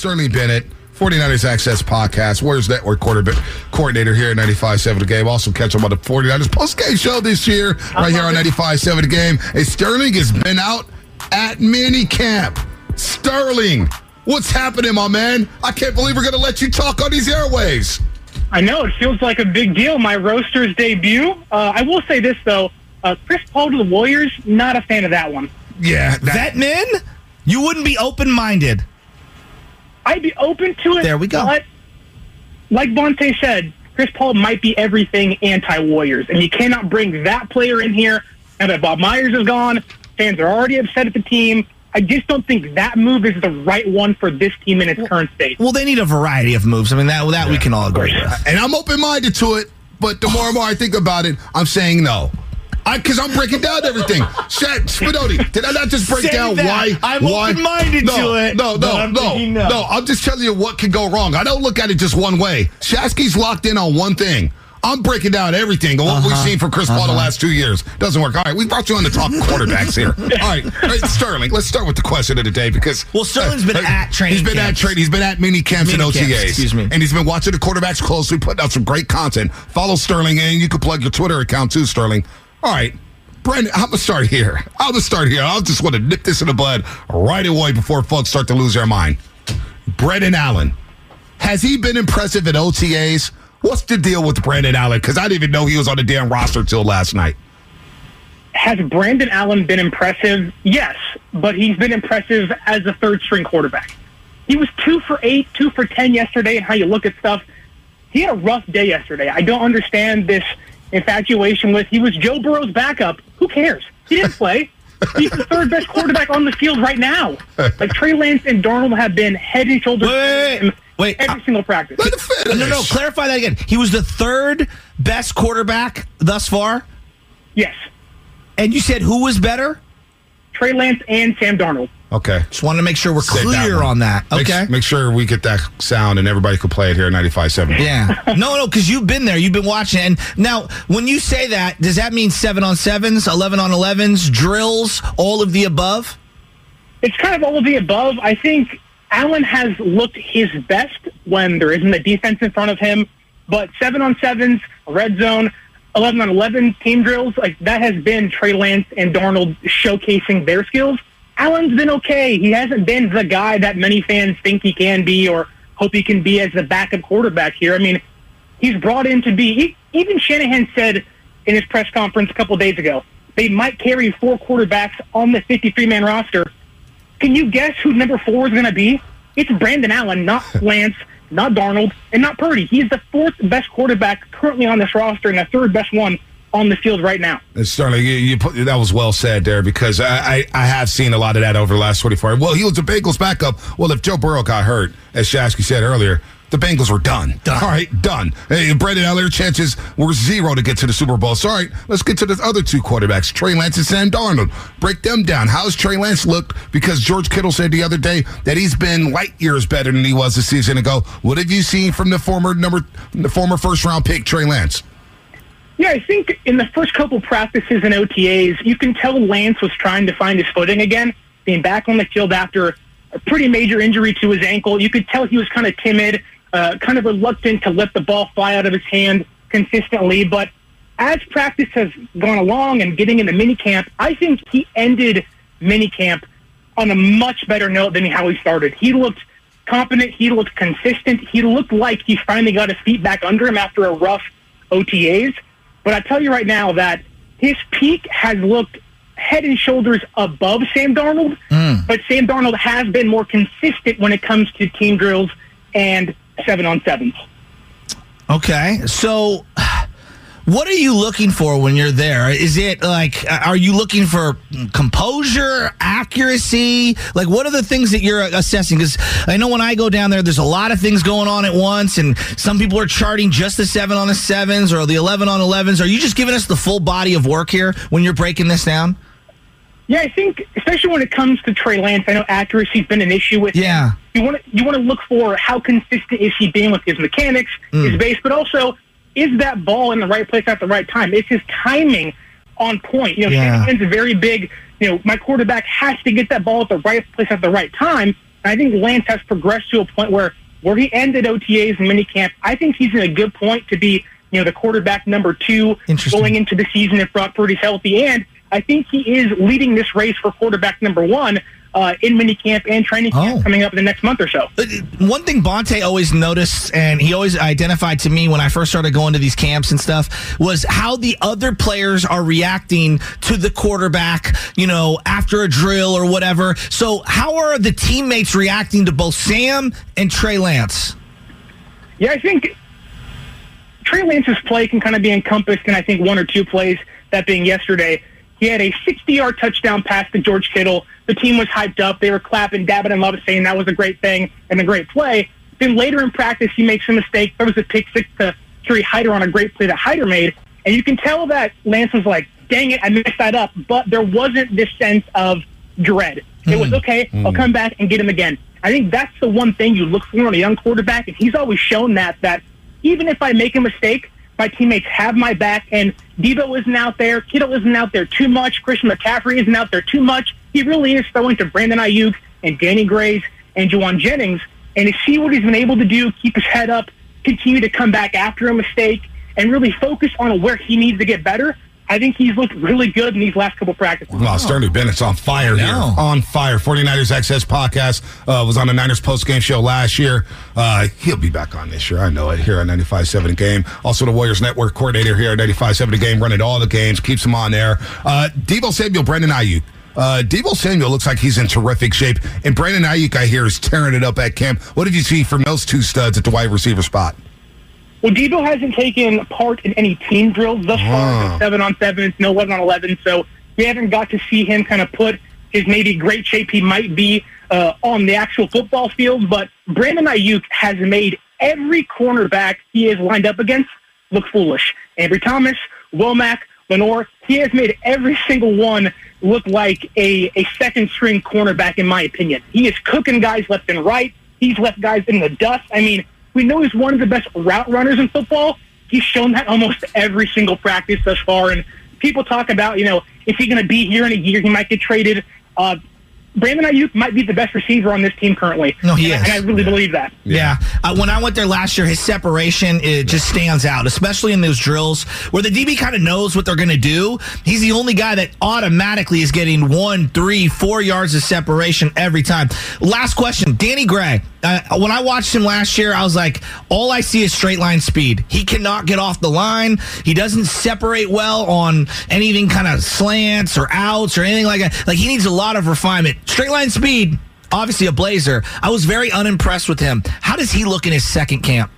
Sterling Bennett, 49ers Access Podcast, Warriors Network quarterback coordinator here at 95.7 The Game. Also catch him on the 49ers post-game show this year right here on 95.7 The Game. Hey, Sterling has been out at mini camp. Sterling, what's happening, my man? I can't believe we're going to let you talk on these airwaves. I know it feels like a big deal. My roasters debut. Uh, I will say this though, uh, Chris Paul to the Warriors. Not a fan of that one. Yeah, That man. You wouldn't be open minded. I'd be open to it. There we go. But like Bonta said, Chris Paul might be everything anti-Warriors, and you cannot bring that player in here. And that Bob Myers is gone. Fans are already upset at the team. I just don't think that move is the right one for this team in its current state. Well, they need a variety of moves. I mean, that that we can all agree with. and I'm open-minded to it, but the more and more I think about it, I'm saying no. Because I'm breaking down everything. Shaq, Spinoni, did I not just break Say down that. why? I'm why? open-minded no, to it, No, no, no, no. no. I'm just telling you what could go wrong. I don't look at it just one way. Shasky's locked in on one thing. I'm breaking down everything. What we've uh-huh. seen from Chris Paul the uh-huh. last two years doesn't work. All right, we brought you on to talk quarterbacks here. All right, all right, Sterling. Let's start with the question of the day because Well, Sterling's been uh, at training He's been camps. at training. He's been at mini camps Mini and camps, OTAs. excuse me. And he's been watching the quarterbacks closely, putting out some great content. Follow Sterling, and you can plug your Twitter account too, Sterling. All right. Brandon, I'm gonna start here. I'll gonna start here. I'll just want to nip this in the bud right away before folks start to lose their mind. Brandon Allen, has he been impressive at OTAs? What's the deal with Brandon Allen? Because I didn't even know he was on the damn roster till last night. Has Brandon Allen been impressive? Yes, but he's been impressive as a third string quarterback. He was two for eight, two for ten yesterday, and how you look at stuff. He had a rough day yesterday. I don't understand this infatuation with he was Joe Burrow's backup. Who cares? He didn't play. He's the third best quarterback on the field right now. Like Trey Lance and Darnold have been head and shoulders Wait, wait, ahead of him wait. every uh, single practice. Let him. No, no, clarify that again. He was the third best quarterback thus far, Yes, and you said who was better? Trey Lance and Sam Darnold. Okay. Just wanted to make sure we're Say clear one. on that. Okay. Make, sure we get that sound and everybody could play it here at 95.7. Yeah. No, no, because you've been there. You've been watching. And now, when you say that, does that mean seven on sevens, 11 on 11s, drills, all of the above? It's kind of all of the above. I think Allen has looked his best when there isn't a defense in front of him. But seven on sevens, red zone, eleven on eleven team drills, like that has been Trey Lance and Darnold showcasing their skills. Allen's been okay. He hasn't been the guy that many fans think he can be or hope he can be as the backup quarterback here. I mean, he's brought in to be. He, even Shanahan said in his press conference a couple days ago they might carry four quarterbacks on the 53 man roster. Can you guess who number four is going to be? It's Brandon Allen, not Lance, not Darnold, and not Purdy. He's the fourth best quarterback currently on this roster and the third best one on the field right now. And Sterling, you, you put, that was well said there because I, I, I have seen a lot of that over the last 24 hours. Well, he was the Bengals backup. Well, if Joe Burrow got hurt, as Shasky said earlier, the Bengals were done. Done. All right, done. Hey, Brendan Elliott chances were zero to get to the Super Bowl. So, all right, let's get to the other two quarterbacks, Trey Lance and Sam Darnold. Break them down. How's Trey Lance looked? Because George Kittle said the other day that he's been light years better than he was a season ago. What have you seen from the former number, the former first round pick, Trey Lance? Yeah, I think in the first couple practices and OTAs, you can tell Lance was trying to find his footing again, being back on the field after a pretty major injury to his ankle. You could tell he was kind of timid, uh, kind of reluctant to let the ball fly out of his hand consistently. But as practice has gone along and getting into minicamp, I think he ended minicamp on a much better note than how he started. He looked competent. He looked consistent. He looked like he finally got his feet back under him after a rough OTAs. But I tell you right now that his peak has looked head and shoulders above Sam Darnold, hmm. but Sam Darnold has been more consistent when it comes to team drills and seven on sevens. Okay, so what are you looking for when you're there? Is it like, are you looking for composure, accuracy? Like, what are the things that you're assessing? Because I know when I go down there, there's a lot of things going on at once, and some people are charting just the seven on the sevens or the 11 on 11s. Are you just giving us the full body of work here when you're breaking this down? Yeah, I think especially when it comes to Trey Lance, I know accuracy's been an issue with. him. Yeah. you want to you want to look for how consistent is he being with his mechanics, his mm. base, but also is that ball in the right place at the right time? Is his timing on point? You know, Yeah. Shanahan's very big. You know, my quarterback has to get that ball at the right place at the right time. And I think Lance has progressed to a point where where he ended OTAs and minicamp. I think he's in a good point to be you know the quarterback number two going into the season if Brock Purdy's healthy, and I think he is leading this race for quarterback number one uh, in minicamp and training camp Oh. coming up in the next month or so. Uh, One thing Bonta always noticed, and he always identified to me when I first started going to these camps and stuff, was how the other players are reacting to the quarterback, you know, after a drill or whatever. So, how are the teammates reacting to both Sam and Trey Lance? Yeah, I think Trey Lance's play can kind of be encompassed in, I think, one or two plays, that being yesterday. He had a 60 yard touchdown pass to George Kittle. The team was hyped up. They were clapping, dabbing, and loving, saying that was a great thing and a great play. Then later in practice, he makes a mistake. There was a pick six to Kerry Hyder on a great play that Hyder made. And you can tell that Lance was like, dang it, I messed that up. But there wasn't this sense of dread. It was, mm-hmm. okay, I'll mm-hmm. come back and get him again. I think that's the one thing you look for in a young quarterback. And he's always shown that, that even if I make a mistake, my teammates have my back. And Deebo isn't out there. Kittle isn't out there too much. Christian McCaffrey isn't out there too much. He really is throwing to Brandon Aiyuk and Danny Grays and Jauan Jennings. And to see what he's been able to do, keep his head up, continue to come back after a mistake, and really focus on where he needs to get better. I think he's looked really good in these last couple practices. Wow, Sterling Bennett's on fire here. On fire. 49ers Access podcast uh, was on the Niners post game show last year. Uh, he'll be back on this year. I know it here on 95.7 Game. Also, the Warriors Network coordinator here at 95.7 Game, running all the games, keeps them on there. Uh, Deebo Samuel, Brandon Aiyuk. Uh, Deebo Samuel looks like he's in terrific shape. And Brandon Aiyuk, I hear, is tearing it up at camp. What did you see from those two studs at the wide receiver spot? Well, Deebo hasn't taken part in any team drills thus far. Ah. Seven on seven, no eleven on eleven. So we haven't got to see him kind of put his maybe great shape he might be uh, on the actual football field. But Brandon Aiyuk has made every cornerback he is lined up against look foolish. Ambry Thomas, Womack, Lenoir, he has made every single one look like a, a second string cornerback, in my opinion. He is cooking guys left and right. He's left guys in the dust. I mean, we know he's one of the best route runners in football. He's shown that almost every single practice thus far. And people talk about, you know, is he going to be here in a year? He might get traded. Uh, Brandon Aiyuk might be the best receiver on this team currently. No, he and, is. And I really believe that. Yeah. Uh, when I went there last year, his separation it just stands out, especially in those drills where the DB kind of knows what they're going to do. He's the only guy that automatically is getting one, three, four yards of separation every time. Last question, Danny Gray. Uh, when I watched him last year, I was like, all I see is straight line speed. He cannot get off the line. He doesn't separate well on anything kind of slants or outs or anything like that. Like he needs a lot of refinement. Straight line speed obviously a Blazer. I was very unimpressed with him. How does he look in his second camp?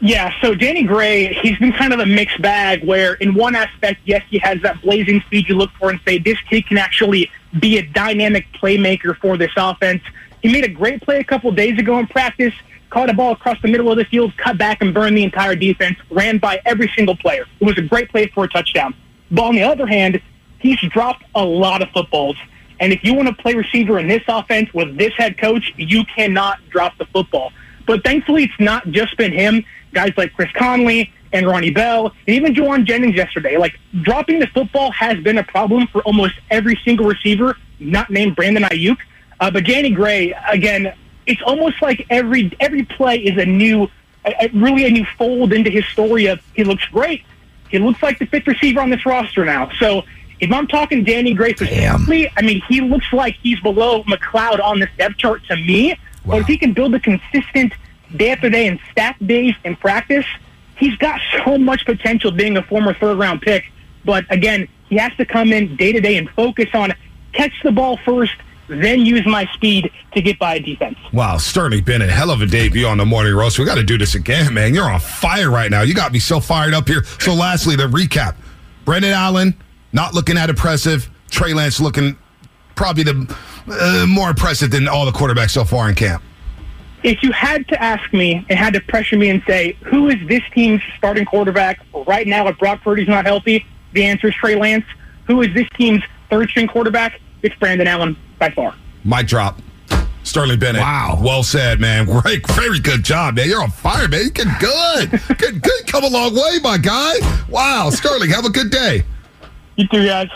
Yeah, so Danny Gray, he's been kind of a mixed bag where in one aspect, yes, he has that blazing speed you look for and say this kid can actually be a dynamic playmaker for this offense. He made a great play a couple days ago in practice, caught a ball across the middle of the field, cut back and burned the entire defense, ran by every single player. It was a great play for a touchdown. But on the other hand, he's dropped a lot of footballs. And if you want to play receiver in this offense with this head coach, you cannot drop the football. But thankfully, it's not just been him. Guys like Chris Conley and Ronnie Bell, and even Jauan Jennings yesterday. Like, dropping the football has been a problem for almost every single receiver, not named Brandon Aiyuk. Uh, but Danny Gray, again, it's almost like every every play is a new, a, really a new fold into his story of he looks great. He looks like the fifth receiver on this roster now. So if I'm talking Danny Gray specifically, I mean, he looks like he's below McCloud on this depth chart to me. But if he can build a consistent day after day and stack days in practice, he's got so much potential being a former third round pick. But again, he has to come in day to day and focus on catch the ball first, then use my speed to get by a defense. Wow, Sterling Bennett, hell of a debut on the morning roast. We got to do this again, man. You're on fire right now. You got me so fired up here. So, lastly, the recap: Brandon Allen not looking that impressive. Trey Lance looking probably the uh, more impressive than all the quarterbacks so far in camp. If you had to ask me and had to pressure me and say, who is this team's starting quarterback right now if Brock Purdy's not healthy, the answer is Trey Lance. Who is this team's third string quarterback? It's Brandon Allen by far. Mic drop. Sterling Bennett. Wow. Well said, man. Great, very good job, man. You're on fire, man. You get good. good, good. Come a long way, my guy. Wow. Sterling, have a good day. You too, guys.